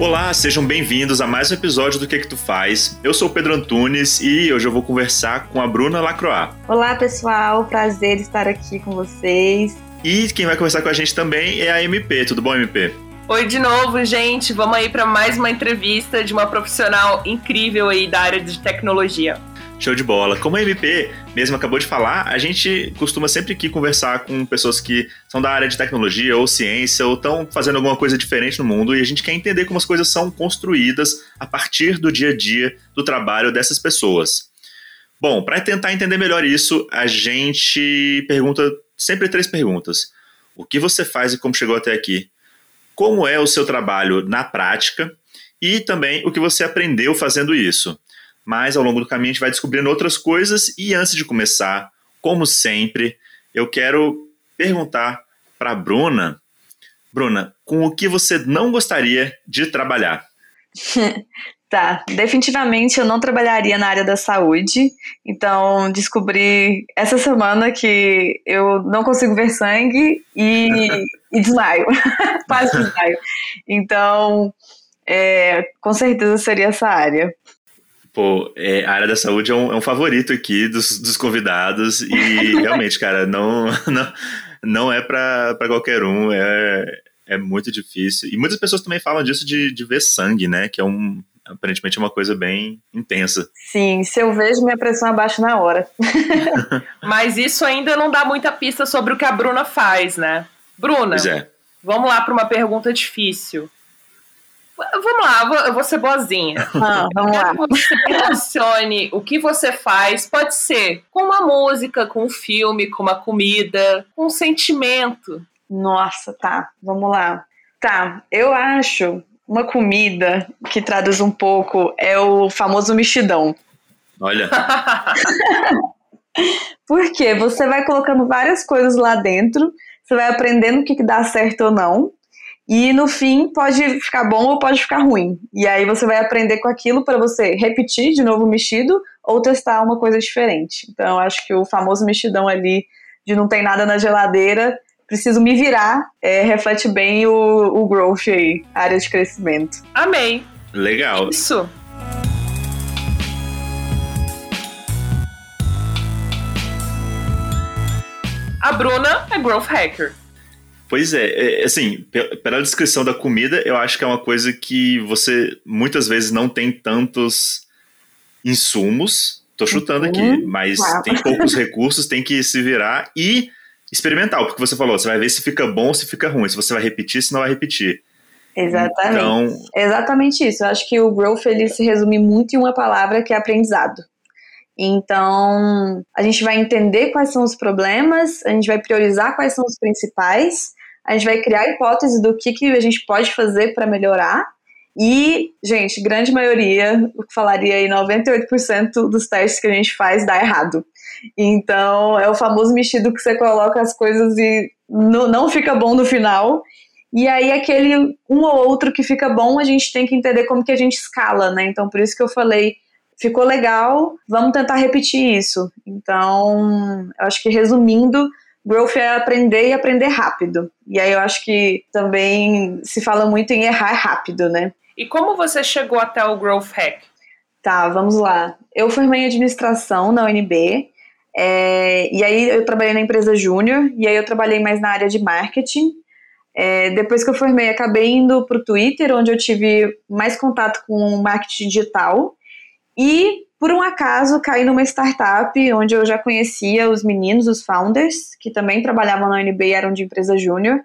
Olá, sejam bem-vindos a mais um episódio do Que Que Tu Faz. Eu sou o Pedro Antunes e hoje eu vou conversar com a Bruna Lacroix. Olá, pessoal, prazer estar aqui com vocês. E quem vai conversar com a gente também é a MP. Tudo bom, MP? Oi de novo, gente. Vamos aí para mais uma entrevista de uma profissional incrível aí da área de tecnologia. Show de bola. Como a MP mesmo acabou de falar, a gente costuma sempre aqui conversar com pessoas que são da área de tecnologia ou ciência ou estão fazendo alguma coisa diferente no mundo e a gente quer entender como as coisas são construídas a partir do dia a dia do trabalho dessas pessoas. Bom, para tentar entender melhor isso, a gente pergunta sempre três perguntas. O que você faz e como chegou até aqui? Como é o seu trabalho na prática? E também o que você aprendeu fazendo isso mas ao longo do caminho a gente vai descobrindo outras coisas. E antes de começar, como sempre, eu quero perguntar para Bruna, Bruna, com o que você não gostaria de trabalhar? Tá, definitivamente eu não trabalharia na área da saúde. Então, descobri essa semana que eu não consigo ver sangue e, e desmaio. Quase desmaio. Então, é, com certeza seria essa área. Pô, é, a área da saúde é um, é um favorito aqui dos, dos convidados e realmente, cara, não, não, não é para qualquer um, é, é muito difícil. E muitas pessoas também falam disso de, de ver sangue, né? Que é um, aparentemente uma coisa bem intensa. Sim, se eu vejo, minha pressão abaixa na hora. Mas isso ainda não dá muita pista sobre o que a Bruna faz, né? Bruna, é. vamos lá para uma pergunta difícil. Vamos lá, eu vou ser boazinha. Ah, vamos lá. Você relacione o que você faz, pode ser com uma música, com um filme, com uma comida, com um sentimento. Nossa, tá, vamos lá. Tá, eu acho uma comida que traduz um pouco é o famoso mexidão. Olha. Porque você vai colocando várias coisas lá dentro, você vai aprendendo o que, que dá certo ou não, e no fim pode ficar bom ou pode ficar ruim. E aí você vai aprender com aquilo para você repetir de novo o mexido ou testar uma coisa diferente. Então eu acho que o famoso mexidão ali de não tem nada na geladeira, preciso me virar, é, reflete bem o, o growth aí, área de crescimento. Amei. Legal. Isso. A Bruna é growth hacker. Pois é, é, assim, pela descrição da comida, eu acho que é uma coisa que você muitas vezes não tem tantos insumos. Tô chutando uhum. aqui, mas claro. tem poucos recursos, tem que se virar e experimentar, porque você falou, você vai ver se fica bom, se fica ruim, se você vai repetir, se não vai repetir. Exatamente. Então... Exatamente isso. Eu acho que o growth ele se resume muito em uma palavra que é aprendizado. Então, a gente vai entender quais são os problemas, a gente vai priorizar quais são os principais a gente vai criar hipótese do que, que a gente pode fazer para melhorar. E, gente, grande maioria, que falaria aí, 98% dos testes que a gente faz dá errado. Então, é o famoso mexido que você coloca as coisas e não, não fica bom no final. E aí, aquele um ou outro que fica bom, a gente tem que entender como que a gente escala, né? Então, por isso que eu falei, ficou legal, vamos tentar repetir isso. Então, eu acho que resumindo, growth é aprender e aprender rápido. E aí eu acho que também se fala muito em errar rápido, né? E como você chegou até o Growth Hack? Tá, vamos lá. Eu formei em administração na UNB. É, e aí eu trabalhei na empresa júnior, e aí eu trabalhei mais na área de marketing. É, depois que eu formei, acabei indo para o Twitter, onde eu tive mais contato com marketing digital. E por um acaso, caí numa startup onde eu já conhecia os meninos, os founders, que também trabalhavam na UNB e eram de empresa júnior.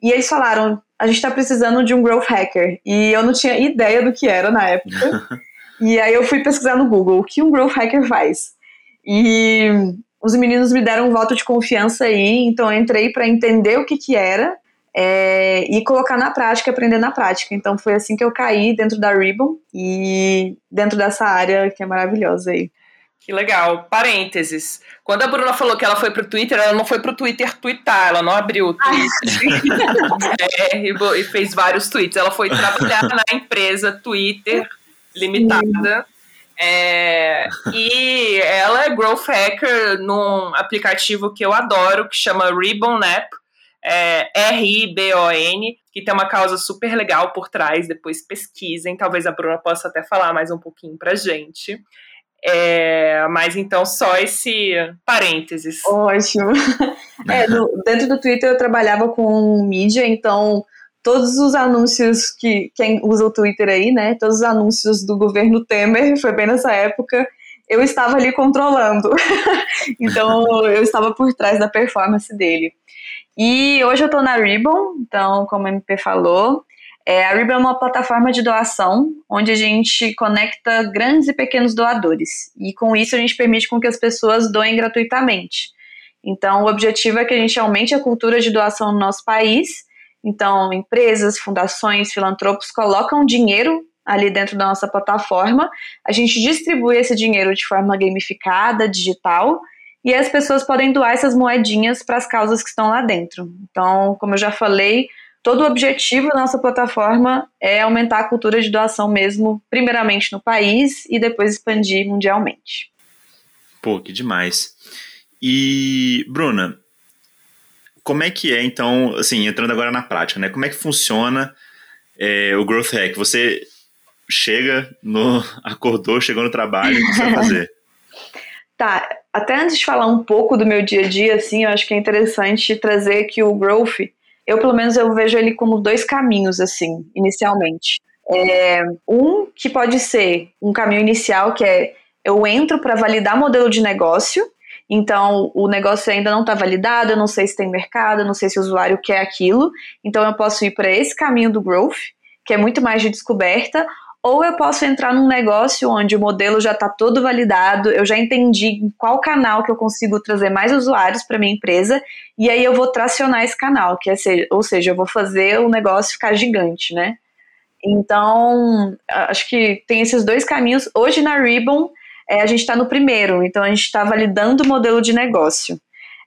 E eles falaram: a gente está precisando de um growth hacker. E eu não tinha ideia do que era na época. e aí eu fui pesquisar no Google o que um growth hacker faz. E os meninos me deram um voto de confiança aí, então eu entrei para entender o que, que era é, e colocar na prática, aprender na prática. Então foi assim que eu caí dentro da Ribbon e dentro dessa área que é maravilhosa aí. Que legal. Parênteses. Quando a Bruna falou que ela foi pro Twitter, ela não foi pro Twitter twittar, ela não abriu o Twitter. é, e fez vários tweets. Ela foi trabalhar na empresa Twitter Limitada. É, e ela é growth hacker num aplicativo que eu adoro, que chama Ribbon App é, R-I-B-O-N. que tem uma causa super legal por trás, depois pesquisem, talvez a Bruna possa até falar mais um pouquinho pra gente. É, mas então só esse parênteses. Ótimo. É, no, dentro do Twitter eu trabalhava com mídia, então todos os anúncios que quem usa o Twitter aí, né? Todos os anúncios do governo Temer, foi bem nessa época, eu estava ali controlando. então eu estava por trás da performance dele. E hoje eu estou na Ribbon, então, como a MP falou, é, a Ribbon é uma plataforma de doação onde a gente conecta grandes e pequenos doadores. E com isso a gente permite com que as pessoas doem gratuitamente. Então, o objetivo é que a gente aumente a cultura de doação no nosso país. Então, empresas, fundações, filantropos colocam dinheiro ali dentro da nossa plataforma. A gente distribui esse dinheiro de forma gamificada, digital, e as pessoas podem doar essas moedinhas para as causas que estão lá dentro. Então, como eu já falei, todo o objetivo da nossa plataforma é aumentar a cultura de doação mesmo, primeiramente no país e depois expandir mundialmente. Pô, que demais. E, Bruna, como é que é, então, assim, entrando agora na prática, né? Como é que funciona é, o Growth Hack? Você chega no. acordou, chegou no trabalho, o que você vai fazer? Tá, até antes de falar um pouco do meu dia a dia, assim, eu acho que é interessante trazer que o growth, eu pelo menos eu vejo ele como dois caminhos, assim, inicialmente. É, um que pode ser um caminho inicial, que é eu entro para validar modelo de negócio, então o negócio ainda não está validado, eu não sei se tem mercado, eu não sei se o usuário quer aquilo, então eu posso ir para esse caminho do growth, que é muito mais de descoberta, ou eu posso entrar num negócio onde o modelo já está todo validado, eu já entendi qual canal que eu consigo trazer mais usuários para minha empresa, e aí eu vou tracionar esse canal, que é ser, ou seja, eu vou fazer o negócio ficar gigante, né? Então, acho que tem esses dois caminhos. Hoje na Ribbon, é, a gente está no primeiro, então a gente está validando o modelo de negócio.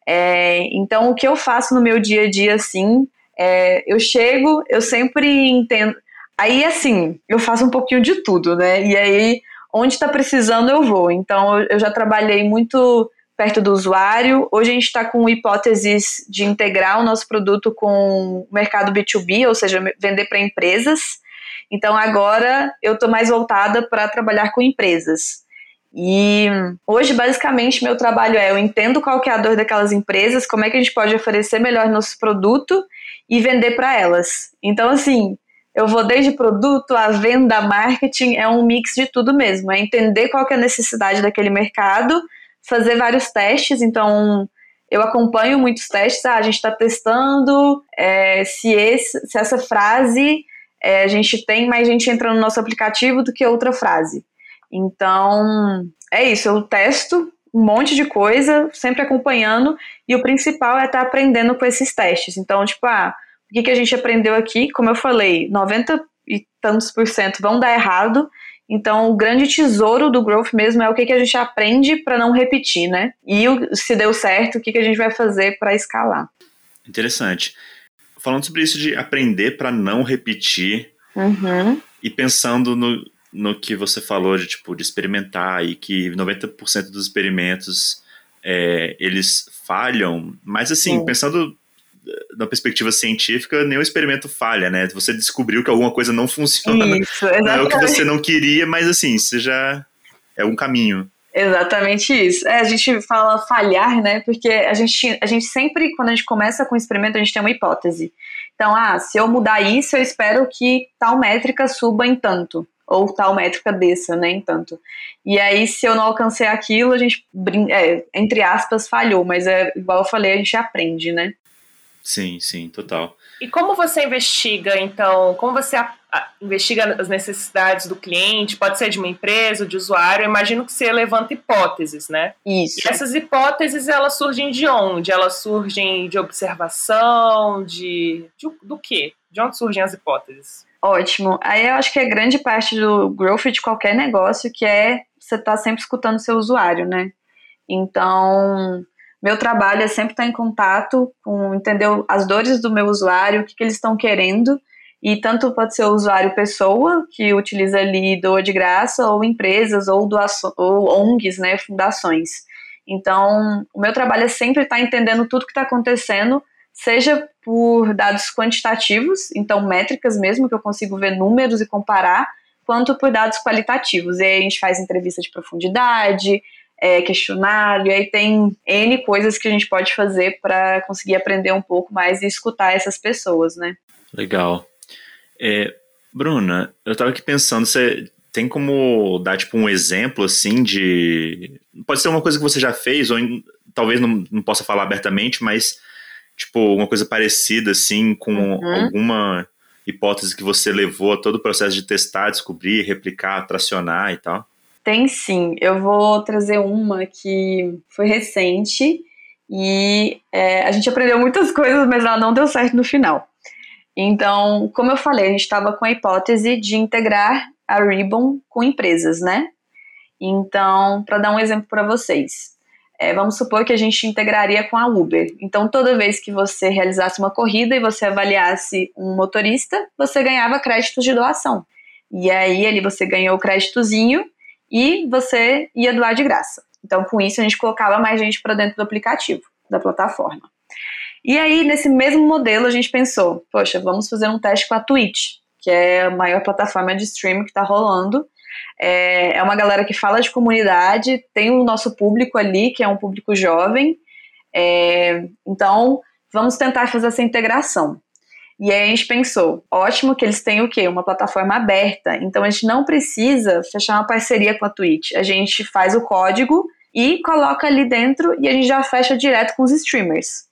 É, então, o que eu faço no meu dia a dia, assim, é, eu chego, eu sempre entendo, Aí, assim, eu faço um pouquinho de tudo, né? E aí, onde está precisando, eu vou. Então, eu já trabalhei muito perto do usuário. Hoje a gente está com hipóteses de integrar o nosso produto com o mercado B2B, ou seja, vender para empresas. Então, agora eu estou mais voltada para trabalhar com empresas. E hoje, basicamente, meu trabalho é: eu entendo qual que é a dor daquelas empresas, como é que a gente pode oferecer melhor nosso produto e vender para elas. Então, assim, eu vou desde produto a venda, marketing, é um mix de tudo mesmo. É entender qual é a necessidade daquele mercado, fazer vários testes. Então, eu acompanho muitos testes. Ah, a gente está testando é, se, esse, se essa frase é, a gente tem mais gente entra no nosso aplicativo do que outra frase. Então, é isso. Eu testo um monte de coisa, sempre acompanhando, e o principal é estar tá aprendendo com esses testes. Então, tipo, ah, o que, que a gente aprendeu aqui? Como eu falei, 90 e tantos por cento vão dar errado. Então, o grande tesouro do growth mesmo é o que, que a gente aprende para não repetir, né? E se deu certo, o que, que a gente vai fazer para escalar. Interessante. Falando sobre isso de aprender para não repetir uhum. e pensando no, no que você falou de tipo de experimentar e que 90% dos experimentos é, eles falham, mas assim, Sim. pensando da perspectiva científica, nenhum experimento falha, né? Você descobriu que alguma coisa não funciona. Isso, exatamente. Não é o que você não queria, mas assim, você já é um caminho. Exatamente isso. É, a gente fala falhar, né? Porque a gente, a gente sempre, quando a gente começa com o experimento, a gente tem uma hipótese. Então, ah, se eu mudar isso, eu espero que tal métrica suba em tanto. Ou tal métrica desça, né? Em tanto. E aí, se eu não alcancei aquilo, a gente, é, entre aspas, falhou. Mas é igual eu falei, a gente aprende, né? Sim, sim, total. E como você investiga, então, como você investiga as necessidades do cliente, pode ser de uma empresa, de usuário, eu imagino que você levanta hipóteses, né? Isso. E essas hipóteses, elas surgem de onde? Elas surgem de observação, de, de do quê? De onde surgem as hipóteses? Ótimo. Aí eu acho que é grande parte do growth de qualquer negócio, que é você estar tá sempre escutando o seu usuário, né? Então, meu trabalho é sempre estar em contato com entender as dores do meu usuário, o que, que eles estão querendo. E tanto pode ser o usuário pessoa, que utiliza ali doa de graça, ou empresas, ou, doaço, ou ONGs, né, fundações. Então, o meu trabalho é sempre estar entendendo tudo que está acontecendo, seja por dados quantitativos, então métricas mesmo, que eu consigo ver números e comparar, quanto por dados qualitativos. E aí a gente faz entrevista de profundidade, é, questionário, e aí tem N coisas que a gente pode fazer para conseguir aprender um pouco mais e escutar essas pessoas, né? Legal. É, Bruna, eu estava aqui pensando, você tem como dar tipo um exemplo assim de. Pode ser uma coisa que você já fez, ou talvez não, não possa falar abertamente, mas tipo, uma coisa parecida assim, com uhum. alguma hipótese que você levou a todo o processo de testar, descobrir, replicar, tracionar e tal? Tem sim. Eu vou trazer uma que foi recente e é, a gente aprendeu muitas coisas, mas ela não deu certo no final. Então, como eu falei, a gente estava com a hipótese de integrar a Ribbon com empresas, né? Então, para dar um exemplo para vocês, é, vamos supor que a gente integraria com a Uber. Então, toda vez que você realizasse uma corrida e você avaliasse um motorista, você ganhava créditos de doação. E aí, ali você ganhou o créditozinho e você ia doar de graça. Então, com isso, a gente colocava mais gente para dentro do aplicativo, da plataforma. E aí, nesse mesmo modelo, a gente pensou: poxa, vamos fazer um teste com a Twitch, que é a maior plataforma de streaming que está rolando. É, é uma galera que fala de comunidade, tem o nosso público ali, que é um público jovem. É, então, vamos tentar fazer essa integração. E aí a gente pensou, ótimo que eles têm o quê? Uma plataforma aberta. Então a gente não precisa fechar uma parceria com a Twitch. A gente faz o código e coloca ali dentro e a gente já fecha direto com os streamers.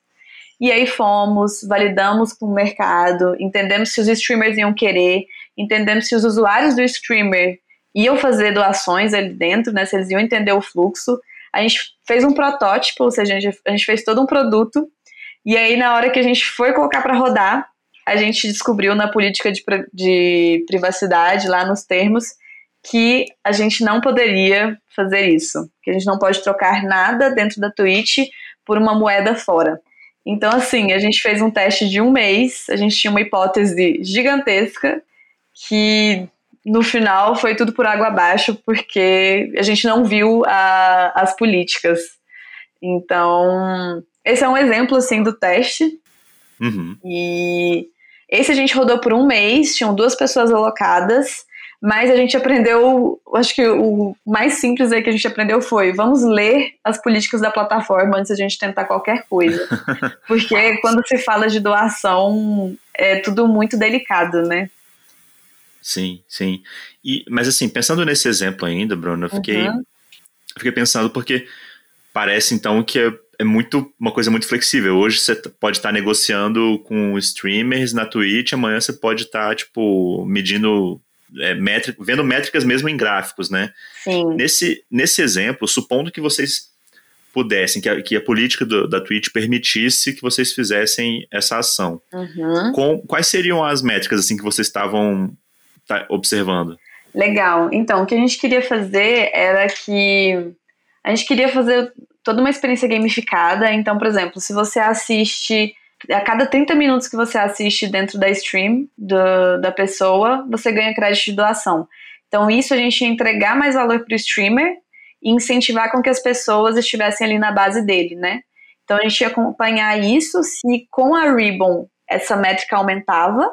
E aí fomos, validamos com o mercado, entendemos se os streamers iam querer, entendemos se os usuários do streamer iam fazer doações ali dentro, né? Se eles iam entender o fluxo. A gente fez um protótipo, ou seja, a gente, a gente fez todo um produto. E aí, na hora que a gente foi colocar para rodar, a gente descobriu na política de, de privacidade, lá nos termos, que a gente não poderia fazer isso. Que a gente não pode trocar nada dentro da Twitch por uma moeda fora. Então, assim, a gente fez um teste de um mês, a gente tinha uma hipótese gigantesca que no final foi tudo por água abaixo, porque a gente não viu a, as políticas. Então, esse é um exemplo, assim, do teste. Uhum. E esse a gente rodou por um mês, tinham duas pessoas alocadas, mas a gente aprendeu, acho que o mais simples aí que a gente aprendeu foi, vamos ler as políticas da plataforma antes de a gente tentar qualquer coisa. Porque quando se fala de doação, é tudo muito delicado, né? Sim, sim. E, mas assim, pensando nesse exemplo ainda, Bruno, eu fiquei, uhum. eu fiquei pensando porque parece então que é, muito uma coisa muito flexível. Hoje você pode estar negociando com streamers na Twitch, amanhã você pode estar tipo medindo é, métrica, vendo métricas mesmo em gráficos, né? Sim. Nesse, nesse exemplo, supondo que vocês pudessem, que a, que a política do, da Twitch permitisse que vocês fizessem essa ação. Uhum. Com, quais seriam as métricas assim que vocês estavam tá observando? Legal. Então, o que a gente queria fazer era que a gente queria fazer toda uma experiência gamificada. Então, por exemplo, se você assiste a cada 30 minutos que você assiste dentro da stream do, da pessoa, você ganha crédito de doação. Então, isso a gente ia entregar mais valor para o streamer e incentivar com que as pessoas estivessem ali na base dele, né? Então, a gente ia acompanhar isso se com a Ribbon essa métrica aumentava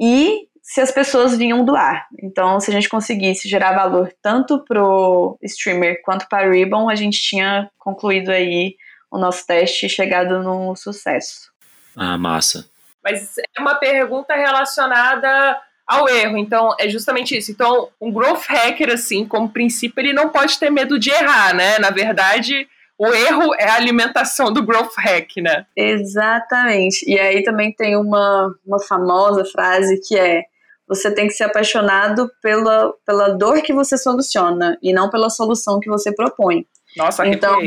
e se as pessoas vinham doar. Então, se a gente conseguisse gerar valor tanto pro streamer quanto para Ribbon, a gente tinha concluído aí o nosso teste e chegado no sucesso. Ah, massa. Mas é uma pergunta relacionada ao erro. Então, é justamente isso. Então, um growth hacker, assim, como princípio, ele não pode ter medo de errar, né? Na verdade, o erro é a alimentação do growth hack, né? Exatamente. E aí também tem uma, uma famosa frase que é você tem que ser apaixonado pela, pela dor que você soluciona e não pela solução que você propõe. Nossa, então,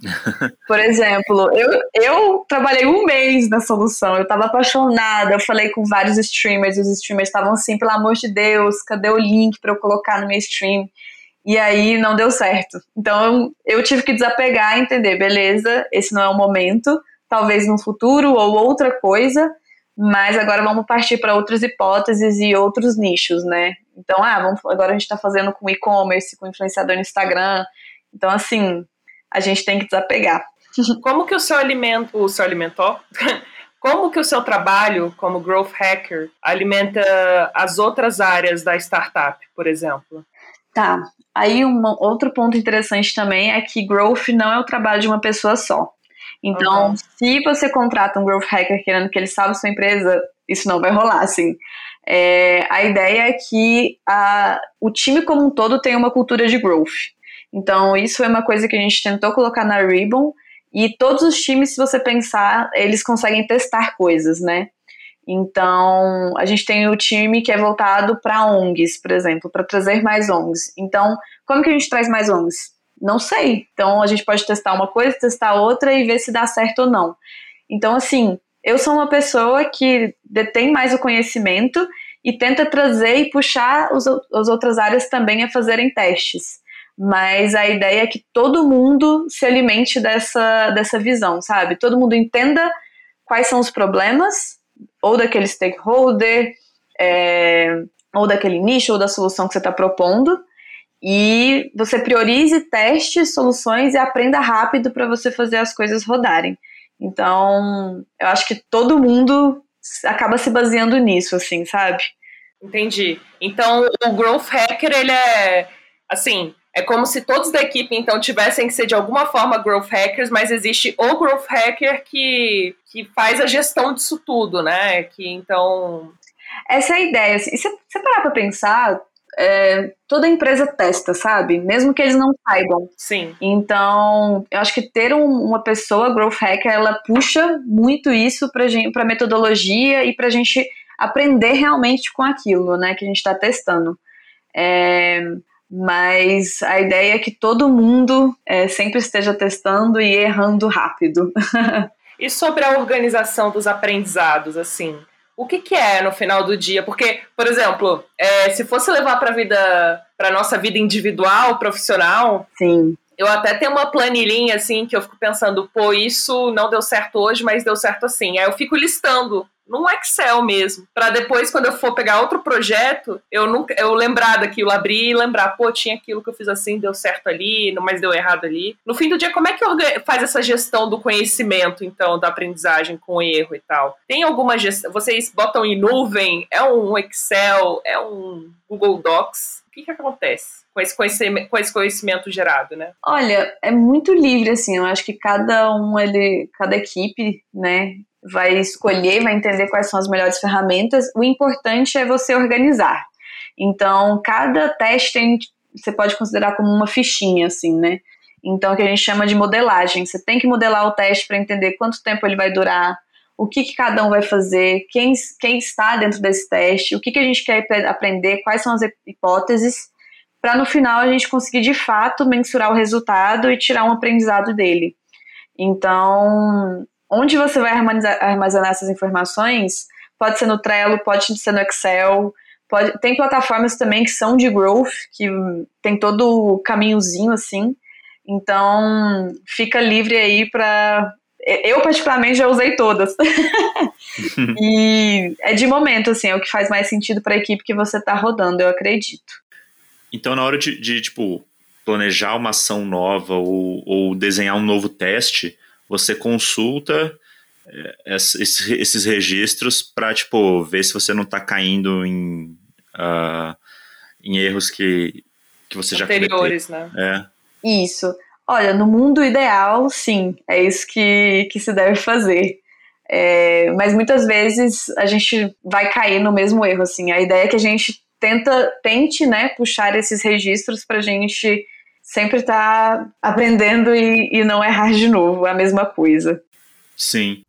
por exemplo, eu, eu trabalhei um mês na solução, eu estava apaixonada, eu falei com vários streamers, os streamers estavam assim, pelo amor de Deus, cadê o link para eu colocar no meu stream? E aí não deu certo. Então eu tive que desapegar e entender, beleza, esse não é o momento, talvez no futuro ou outra coisa, mas agora vamos partir para outras hipóteses e outros nichos, né? Então, ah, vamos, agora a gente está fazendo com e-commerce, com influenciador no Instagram. Então, assim, a gente tem que desapegar. Como que o seu alimento, o seu alimentou? Como que o seu trabalho como growth hacker alimenta as outras áreas da startup, por exemplo? Tá. Aí um outro ponto interessante também é que growth não é o trabalho de uma pessoa só. Então, uhum. se você contrata um growth hacker querendo que ele salve sua empresa, isso não vai rolar, assim. É, a ideia é que a, o time como um todo tenha uma cultura de growth. Então, isso foi uma coisa que a gente tentou colocar na Ribbon, e todos os times, se você pensar, eles conseguem testar coisas, né? Então, a gente tem o time que é voltado para ONGs, por exemplo, para trazer mais ONGs. Então, como que a gente traz mais ONGs? Não sei. Então, a gente pode testar uma coisa, testar outra e ver se dá certo ou não. Então, assim, eu sou uma pessoa que detém mais o conhecimento e tenta trazer e puxar os, as outras áreas também a fazerem testes. Mas a ideia é que todo mundo se alimente dessa, dessa visão, sabe? Todo mundo entenda quais são os problemas ou daquele stakeholder, é, ou daquele nicho, ou da solução que você está propondo, e você priorize, teste soluções e aprenda rápido para você fazer as coisas rodarem. Então, eu acho que todo mundo acaba se baseando nisso, assim, sabe? Entendi. Então, o Growth Hacker, ele é, assim, é como se todos da equipe, então, tivessem que ser de alguma forma growth hackers, mas existe o growth hacker que, que faz a gestão disso tudo, né? Que então. Essa é a ideia. E se você parar para pensar, é, toda empresa testa, sabe? Mesmo que eles não saibam. Sim. Então, eu acho que ter um, uma pessoa growth hacker, ela puxa muito isso para para metodologia e para a gente aprender realmente com aquilo, né? Que a gente está testando. É, mas a ideia é que todo mundo é, sempre esteja testando e errando rápido. e sobre a organização dos aprendizados, assim, o que, que é no final do dia? Porque, por exemplo, é, se fosse levar para vida, para nossa vida individual, profissional, sim. Eu até tenho uma planilhinha assim que eu fico pensando, pô, isso não deu certo hoje, mas deu certo assim. Aí eu fico listando num Excel mesmo, para depois quando eu for pegar outro projeto, eu nunca eu lembrar daquilo, abrir e lembrar, pô, tinha aquilo que eu fiz assim, deu certo ali, mas deu errado ali. No fim do dia, como é que faz essa gestão do conhecimento, então, da aprendizagem com erro e tal? Tem alguma gestão, vocês botam em nuvem, é um Excel, é um Google Docs? O que que acontece? com esse, conhecimento, com esse conhecimento gerado, né? Olha, é muito livre, assim, eu acho que cada um, ele, cada equipe, né, vai escolher, vai entender quais são as melhores ferramentas. O importante é você organizar. Então, cada teste tem, você pode considerar como uma fichinha, assim, né? Então, que a gente chama de modelagem. Você tem que modelar o teste para entender quanto tempo ele vai durar, o que, que, cada um vai fazer, quem, quem está dentro desse teste, o que, que a gente quer aprender, quais são as hipóteses, para no final a gente conseguir de fato mensurar o resultado e tirar um aprendizado dele. Então, Onde você vai armazenar essas informações? Pode ser no Trello, pode ser no Excel. Pode, tem plataformas também que são de growth, que tem todo o caminhozinho assim. Então, fica livre aí para. Eu, particularmente, já usei todas. e é de momento, assim, é o que faz mais sentido para a equipe que você está rodando, eu acredito. Então, na hora de, de tipo, planejar uma ação nova ou, ou desenhar um novo teste, você consulta é, esses registros para tipo ver se você não está caindo em, uh, em erros que, que você Anteriores, já cometeu. né? É. Isso. Olha, no mundo ideal, sim, é isso que, que se deve fazer. É, mas muitas vezes a gente vai cair no mesmo erro, assim. A ideia é que a gente tenta, tente, né, puxar esses registros para a gente sempre estar tá aprendendo e, e não errar de novo, a mesma coisa. Sim.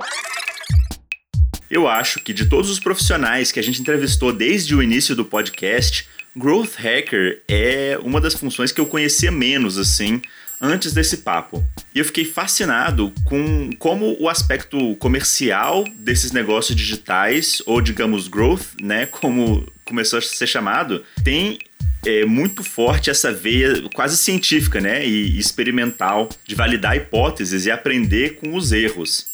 Eu acho que de todos os profissionais que a gente entrevistou desde o início do podcast, Growth Hacker é uma das funções que eu conhecia menos, assim, antes desse papo. E eu fiquei fascinado com como o aspecto comercial desses negócios digitais, ou digamos growth, né, como começou a ser chamado, tem é muito forte essa veia quase científica, né, e experimental de validar hipóteses e aprender com os erros.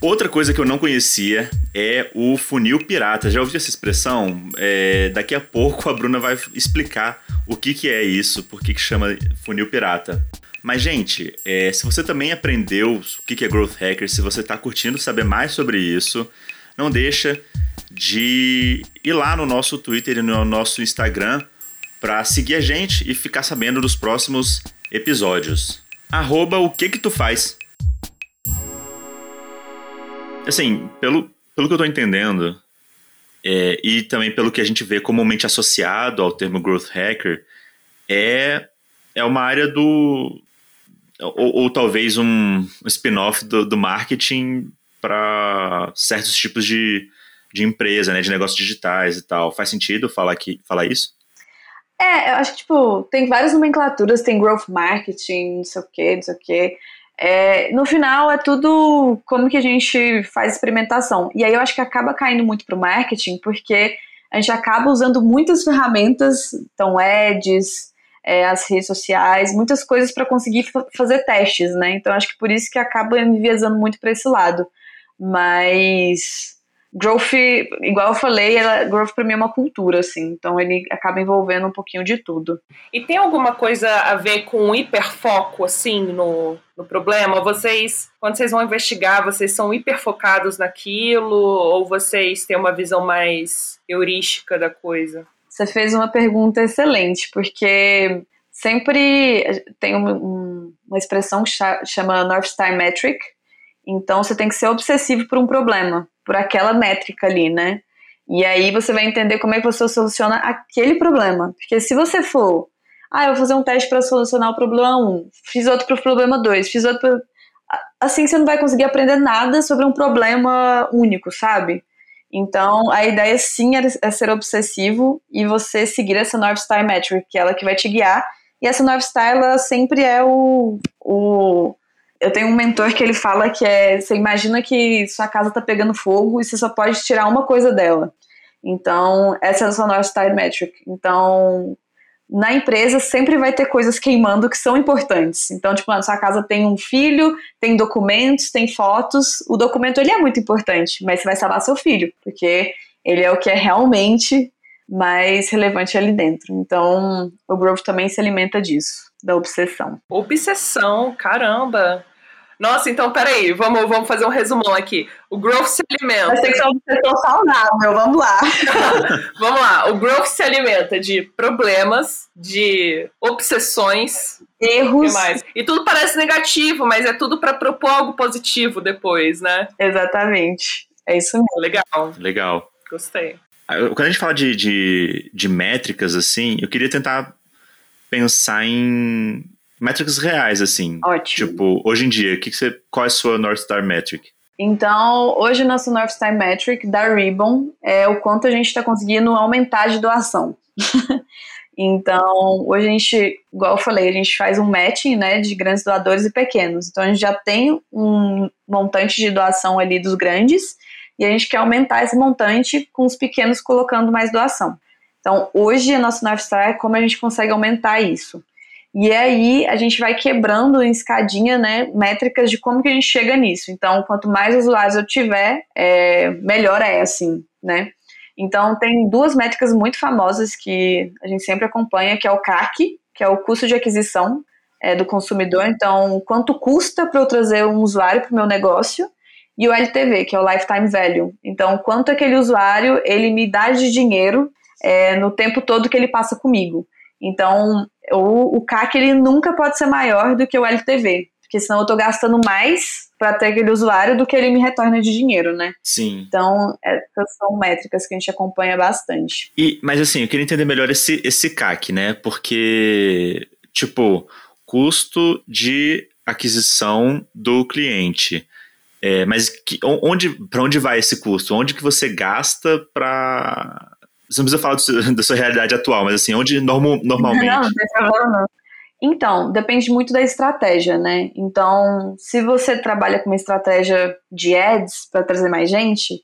Outra coisa que eu não conhecia é o funil pirata. Já ouviu essa expressão? É, daqui a pouco a Bruna vai explicar o que, que é isso, por que, que chama funil pirata. Mas, gente, é, se você também aprendeu o que é Growth Hacker, se você está curtindo saber mais sobre isso, não deixa de ir lá no nosso Twitter e no nosso Instagram para seguir a gente e ficar sabendo dos próximos episódios. Arroba o que que tu faz. Assim, pelo, pelo que eu tô entendendo, é, e também pelo que a gente vê comumente associado ao termo growth hacker, é, é uma área do. Ou, ou talvez um spin-off do, do marketing para certos tipos de, de empresa, né, de negócios digitais e tal. Faz sentido falar, que, falar isso? É, eu acho que, tipo, tem várias nomenclaturas, tem growth marketing, não sei o quê, não sei o quê. É, no final é tudo como que a gente faz experimentação. E aí eu acho que acaba caindo muito para o marketing, porque a gente acaba usando muitas ferramentas, então ads, é, as redes sociais, muitas coisas para conseguir fazer testes, né? Então acho que por isso que acaba enviesando muito para esse lado. Mas growth, igual eu falei, ela, growth para mim é uma cultura, assim, então ele acaba envolvendo um pouquinho de tudo. E tem alguma coisa a ver com um hiperfoco, assim, no, no problema? Vocês, quando vocês vão investigar, vocês são hiperfocados naquilo ou vocês têm uma visão mais heurística da coisa? Você fez uma pergunta excelente, porque sempre tem um, um, uma expressão que chama North Star Metric, então você tem que ser obsessivo por um problema por aquela métrica ali, né? E aí você vai entender como é que você soluciona aquele problema. Porque se você for, ah, eu vou fazer um teste para solucionar o problema 1, fiz outro para o problema 2, fiz outro pra... Assim você não vai conseguir aprender nada sobre um problema único, sabe? Então, a ideia sim é ser obsessivo e você seguir essa North Star Metric, que é ela que vai te guiar. E essa North Star, ela sempre é o, o eu tenho um mentor que ele fala que é: você imagina que sua casa tá pegando fogo e você só pode tirar uma coisa dela. Então, essa é a sua North Star Metric. Então, na empresa sempre vai ter coisas queimando que são importantes. Então, tipo, na sua casa tem um filho, tem documentos, tem fotos. O documento ele é muito importante, mas você vai salvar seu filho, porque ele é o que é realmente mais relevante ali dentro. Então, o Growth também se alimenta disso, da obsessão. Obsessão, caramba! Nossa, então peraí, vamos, vamos fazer um resumão aqui. O growth se alimenta. Mas tem que ser uma pessoa saudável, vamos lá. vamos lá. O growth se alimenta de problemas, de obsessões, erros. E, mais. e tudo parece negativo, mas é tudo para propor algo positivo depois, né? Exatamente. É isso mesmo. Legal. Legal. Gostei. Ah, quando a gente fala de, de, de métricas, assim, eu queria tentar pensar em métricas reais, assim. Ótimo. Tipo, hoje em dia, que que você, qual é a sua North Star Metric? Então, hoje nosso North Star Metric da Ribbon é o quanto a gente está conseguindo aumentar de doação. então, hoje a gente, igual eu falei, a gente faz um matching né, de grandes doadores e pequenos. Então, a gente já tem um montante de doação ali dos grandes e a gente quer aumentar esse montante com os pequenos colocando mais doação. Então, hoje, nosso North Star é como a gente consegue aumentar isso. E aí a gente vai quebrando em escadinha, né, métricas de como que a gente chega nisso. Então, quanto mais usuários eu tiver, é, melhor é assim, né? Então, tem duas métricas muito famosas que a gente sempre acompanha, que é o CAC, que é o custo de aquisição é, do consumidor. Então, quanto custa para eu trazer um usuário para o meu negócio? E o LTV, que é o Lifetime Value. Então, quanto aquele usuário ele me dá de dinheiro é, no tempo todo que ele passa comigo. Então, o, o CAC ele nunca pode ser maior do que o LTV, porque senão eu estou gastando mais para ter aquele usuário do que ele me retorna de dinheiro, né? Sim. Então, essas são métricas que a gente acompanha bastante. E, mas assim, eu queria entender melhor esse, esse CAC, né? Porque, tipo, custo de aquisição do cliente. É, mas que, onde, para onde vai esse custo? Onde que você gasta para você não precisa falar seu, da sua realidade atual, mas assim, onde normal, normalmente. Não, não. Então, depende muito da estratégia, né? Então, se você trabalha com uma estratégia de ads para trazer mais gente,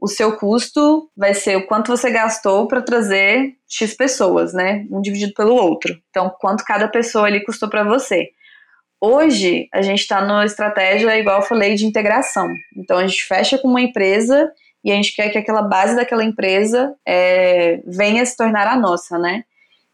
o seu custo vai ser o quanto você gastou para trazer X pessoas, né? Um dividido pelo outro. Então, quanto cada pessoa ali custou para você. Hoje, a gente está numa estratégia, igual eu falei, de integração. Então, a gente fecha com uma empresa e a gente quer que aquela base daquela empresa é, venha se tornar a nossa, né?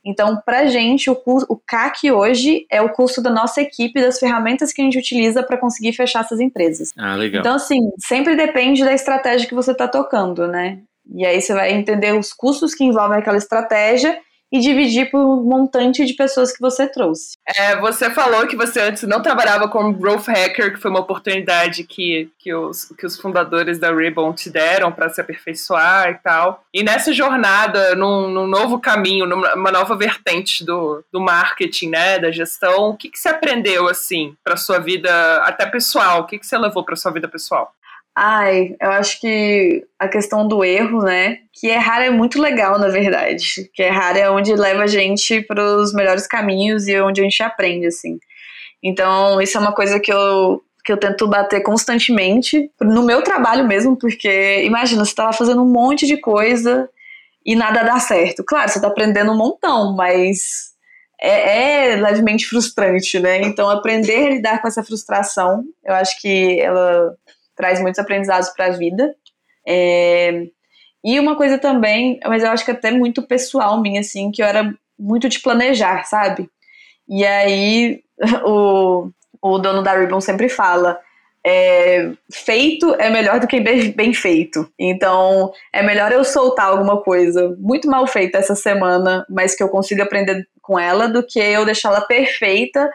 Então, para a gente, o, o CAC hoje é o custo da nossa equipe, das ferramentas que a gente utiliza para conseguir fechar essas empresas. Ah, legal. Então, assim, sempre depende da estratégia que você está tocando, né? E aí você vai entender os custos que envolvem aquela estratégia e dividir por um montante de pessoas que você trouxe. É, você falou que você antes não trabalhava como growth hacker, que foi uma oportunidade que, que, os, que os fundadores da Ribbon te deram para se aperfeiçoar e tal. E nessa jornada, num, num, novo caminho, numa nova vertente do, do marketing, né, da gestão, o que, que você aprendeu assim para sua vida até pessoal? O que, que você levou para sua vida pessoal? Ai, eu acho que a questão do erro, né? Que errar é muito legal, na verdade. Que errar é onde leva a gente para os melhores caminhos e onde a gente aprende, assim. Então, isso é uma coisa que eu, que eu tento bater constantemente no meu trabalho mesmo, porque imagina, você tá lá fazendo um monte de coisa e nada dá certo. Claro, você tá aprendendo um montão, mas é, é, levemente frustrante, né? Então, aprender a lidar com essa frustração, eu acho que ela traz muitos aprendizados para a vida. É, e uma coisa também, mas eu acho que até muito pessoal minha, assim, que eu era muito de planejar, sabe? E aí o, o dono da Ribbon sempre fala. É, feito é melhor do que bem, bem feito. Então, é melhor eu soltar alguma coisa muito mal feita essa semana, mas que eu consiga aprender com ela, do que eu deixá-la perfeita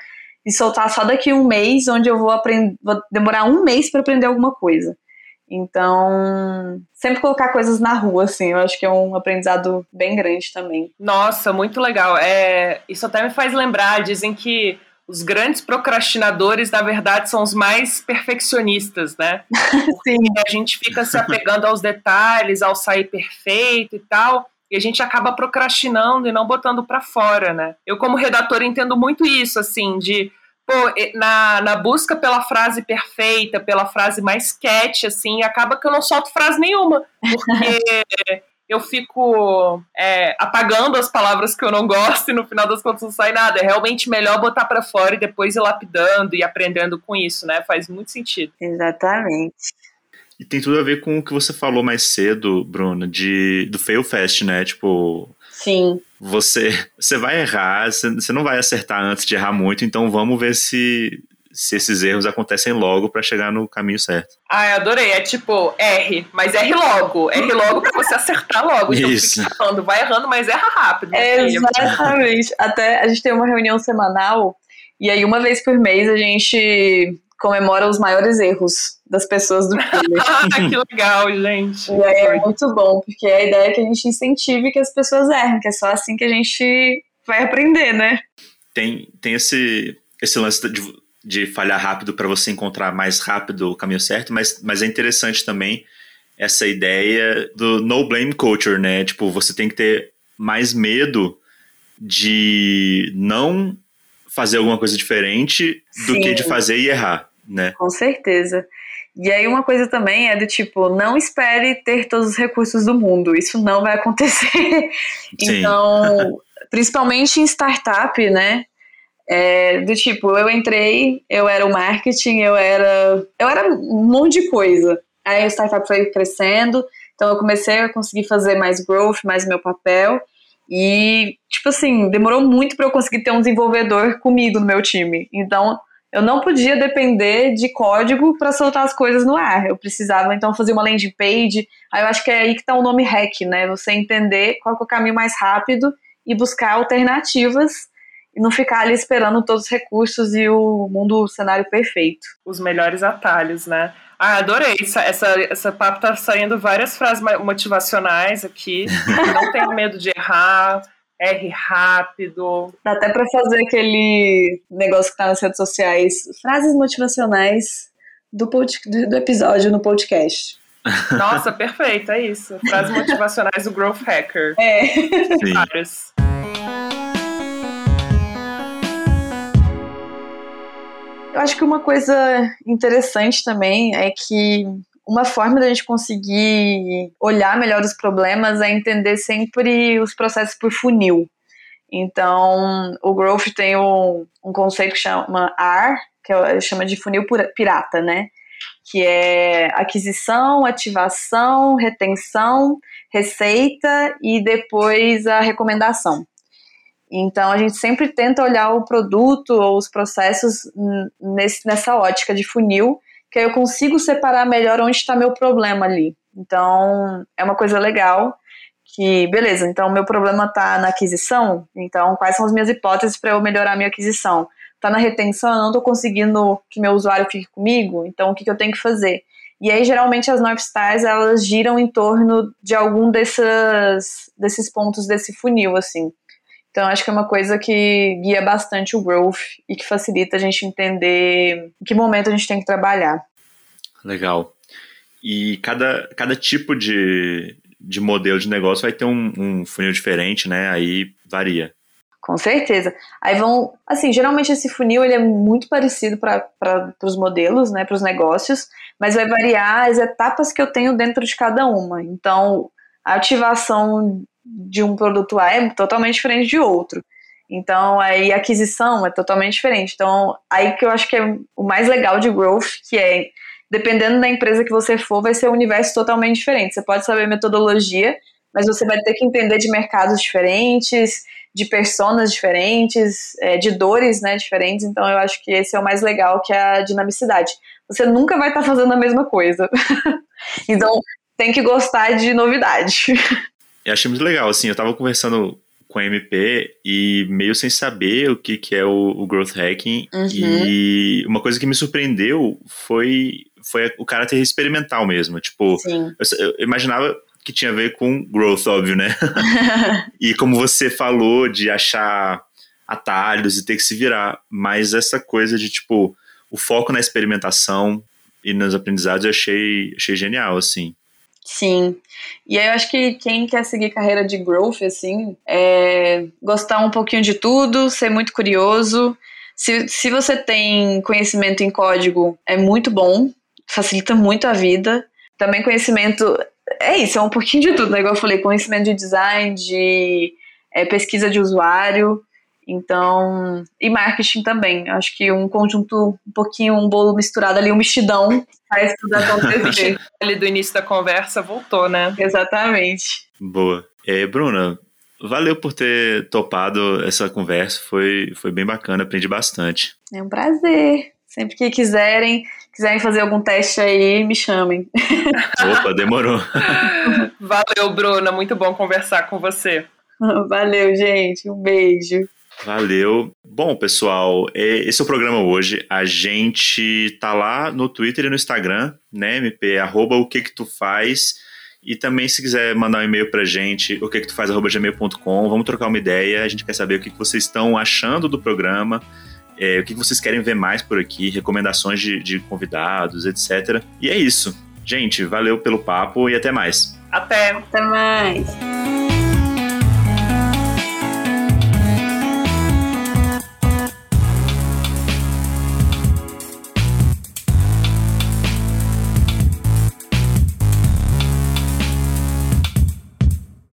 e soltar só daqui um mês, onde eu vou aprender, vou demorar um mês para aprender alguma coisa. Então, sempre colocar coisas na rua, assim, eu acho que é um aprendizado bem grande também. Nossa, muito legal. É, isso até me faz lembrar, dizem que os grandes procrastinadores, na verdade, são os mais perfeccionistas, né? Porque Sim. a gente fica se apegando aos detalhes, ao sair perfeito e tal e a gente acaba procrastinando e não botando para fora, né? Eu, como redator, entendo muito isso, assim, de pô, na, na busca pela frase perfeita, pela frase mais catch, assim, acaba que eu não solto frase nenhuma, porque eu fico é, apagando as palavras que eu não gosto e no final das contas não sai nada. É realmente melhor botar para fora e depois ir lapidando e aprendendo com isso, né? Faz muito sentido. Exatamente. E tem tudo a ver com o que você falou mais cedo, Bruna, de, do fail fast, né? Tipo. Sim. Você, você vai errar, você, você não vai acertar antes de errar muito, então vamos ver se, se esses erros acontecem logo para chegar no caminho certo. Ah, eu adorei. É tipo, R, mas erre logo. Erre logo para você acertar logo. Então Isso. fica errando, vai errando, mas erra rápido. Exatamente. Até a gente tem uma reunião semanal e aí uma vez por mês a gente comemora os maiores erros das pessoas do time. que legal, gente. E aí é muito bom, porque a ideia é que a gente incentive que as pessoas errem, que é só assim que a gente vai aprender, né? Tem, tem esse, esse lance de, de falhar rápido para você encontrar mais rápido o caminho certo, mas, mas é interessante também essa ideia do no blame culture, né? Tipo, você tem que ter mais medo de não fazer alguma coisa diferente do Sim. que de fazer e errar né? Com certeza. E aí uma coisa também é do tipo, não espere ter todos os recursos do mundo, isso não vai acontecer. Então, principalmente em startup, né? É, do tipo, eu entrei, eu era o marketing, eu era. Eu era um monte de coisa. Aí a startup foi crescendo, então eu comecei a conseguir fazer mais growth, mais meu papel. E, tipo assim, demorou muito para eu conseguir ter um desenvolvedor comigo no meu time. Então, eu não podia depender de código para soltar as coisas no ar. Eu precisava então fazer uma landing page. Aí eu acho que é aí que está o nome hack, né? Você entender qual é o caminho mais rápido e buscar alternativas e não ficar ali esperando todos os recursos e o mundo, o cenário perfeito. Os melhores atalhos, né? Ah, adorei. Essa, essa, essa papo tá saindo várias frases motivacionais aqui. não tenha medo de errar R rápido. Dá até para fazer aquele negócio que tá nas redes sociais, frases motivacionais do, pod, do episódio no podcast. Nossa, perfeito, é isso. Frases motivacionais do Growth Hacker. É. Várias. Eu acho que uma coisa interessante também é que uma forma da gente conseguir olhar melhor os problemas é entender sempre os processos por funil. Então, o Growth tem um, um conceito que chama AR, que é, chama de funil pirata, né? Que é aquisição, ativação, retenção, receita e depois a recomendação. Então a gente sempre tenta olhar o produto ou os processos nesse, nessa ótica de funil, que aí eu consigo separar melhor onde está meu problema ali. Então é uma coisa legal que, beleza, então meu problema está na aquisição, então quais são as minhas hipóteses para eu melhorar a minha aquisição? Está na retenção, eu não estou conseguindo que meu usuário fique comigo, então o que, que eu tenho que fazer? E aí, geralmente, as North Stars, elas giram em torno de algum desses, desses pontos desse funil, assim. Então, acho que é uma coisa que guia bastante o growth e que facilita a gente entender em que momento a gente tem que trabalhar. Legal. E cada, cada tipo de, de modelo de negócio vai ter um, um funil diferente, né? Aí varia. Com certeza. Aí vão, assim, geralmente esse funil ele é muito parecido para os modelos, né, para os negócios, mas vai variar as etapas que eu tenho dentro de cada uma. Então, a ativação de um produto A é totalmente diferente de outro. Então, aí a aquisição é totalmente diferente. Então, aí que eu acho que é o mais legal de growth, que é dependendo da empresa que você for, vai ser um universo totalmente diferente. Você pode saber metodologia, mas você vai ter que entender de mercados diferentes, de personas diferentes, é, de dores né, diferentes. Então, eu acho que esse é o mais legal, que é a dinamicidade. Você nunca vai estar tá fazendo a mesma coisa. então, tem que gostar de novidade. Eu achei muito legal, assim, eu estava conversando com a MP e meio sem saber o que, que é o, o growth hacking. Uhum. E uma coisa que me surpreendeu foi foi o caráter experimental mesmo. Tipo, eu, eu, imaginava que tinha a ver com growth, óbvio, né? e como você falou de achar atalhos e ter que se virar, mas essa coisa de tipo o foco na experimentação e nos aprendizados eu achei, achei genial, assim. Sim. E aí eu acho que quem quer seguir carreira de growth, assim, é gostar um pouquinho de tudo, ser muito curioso. Se, se você tem conhecimento em código, é muito bom, facilita muito a vida. Também conhecimento. É isso, é um pouquinho de tudo, né? Igual eu falei, conhecimento de design, de é, pesquisa de usuário. Então, e marketing também. Acho que um conjunto, um pouquinho, um bolo misturado ali, um mexidão, faz tudo acontecer. ali do início da conversa voltou, né? Exatamente. Boa. É, Bruna, valeu por ter topado essa conversa. Foi, foi bem bacana, aprendi bastante. É um prazer. Sempre que quiserem, quiserem fazer algum teste aí, me chamem. Opa, demorou. Valeu, Bruna. Muito bom conversar com você. Valeu, gente. Um beijo. Valeu. Bom, pessoal, é, esse é o programa hoje. A gente tá lá no Twitter e no Instagram, né, MP, arroba o que que tu faz. E também, se quiser mandar um e-mail pra gente, o que que tu faz, arroba gmail.com, vamos trocar uma ideia. A gente quer saber o que, que vocês estão achando do programa, é, o que, que vocês querem ver mais por aqui, recomendações de, de convidados, etc. E é isso. Gente, valeu pelo papo e até mais. Até. Até mais.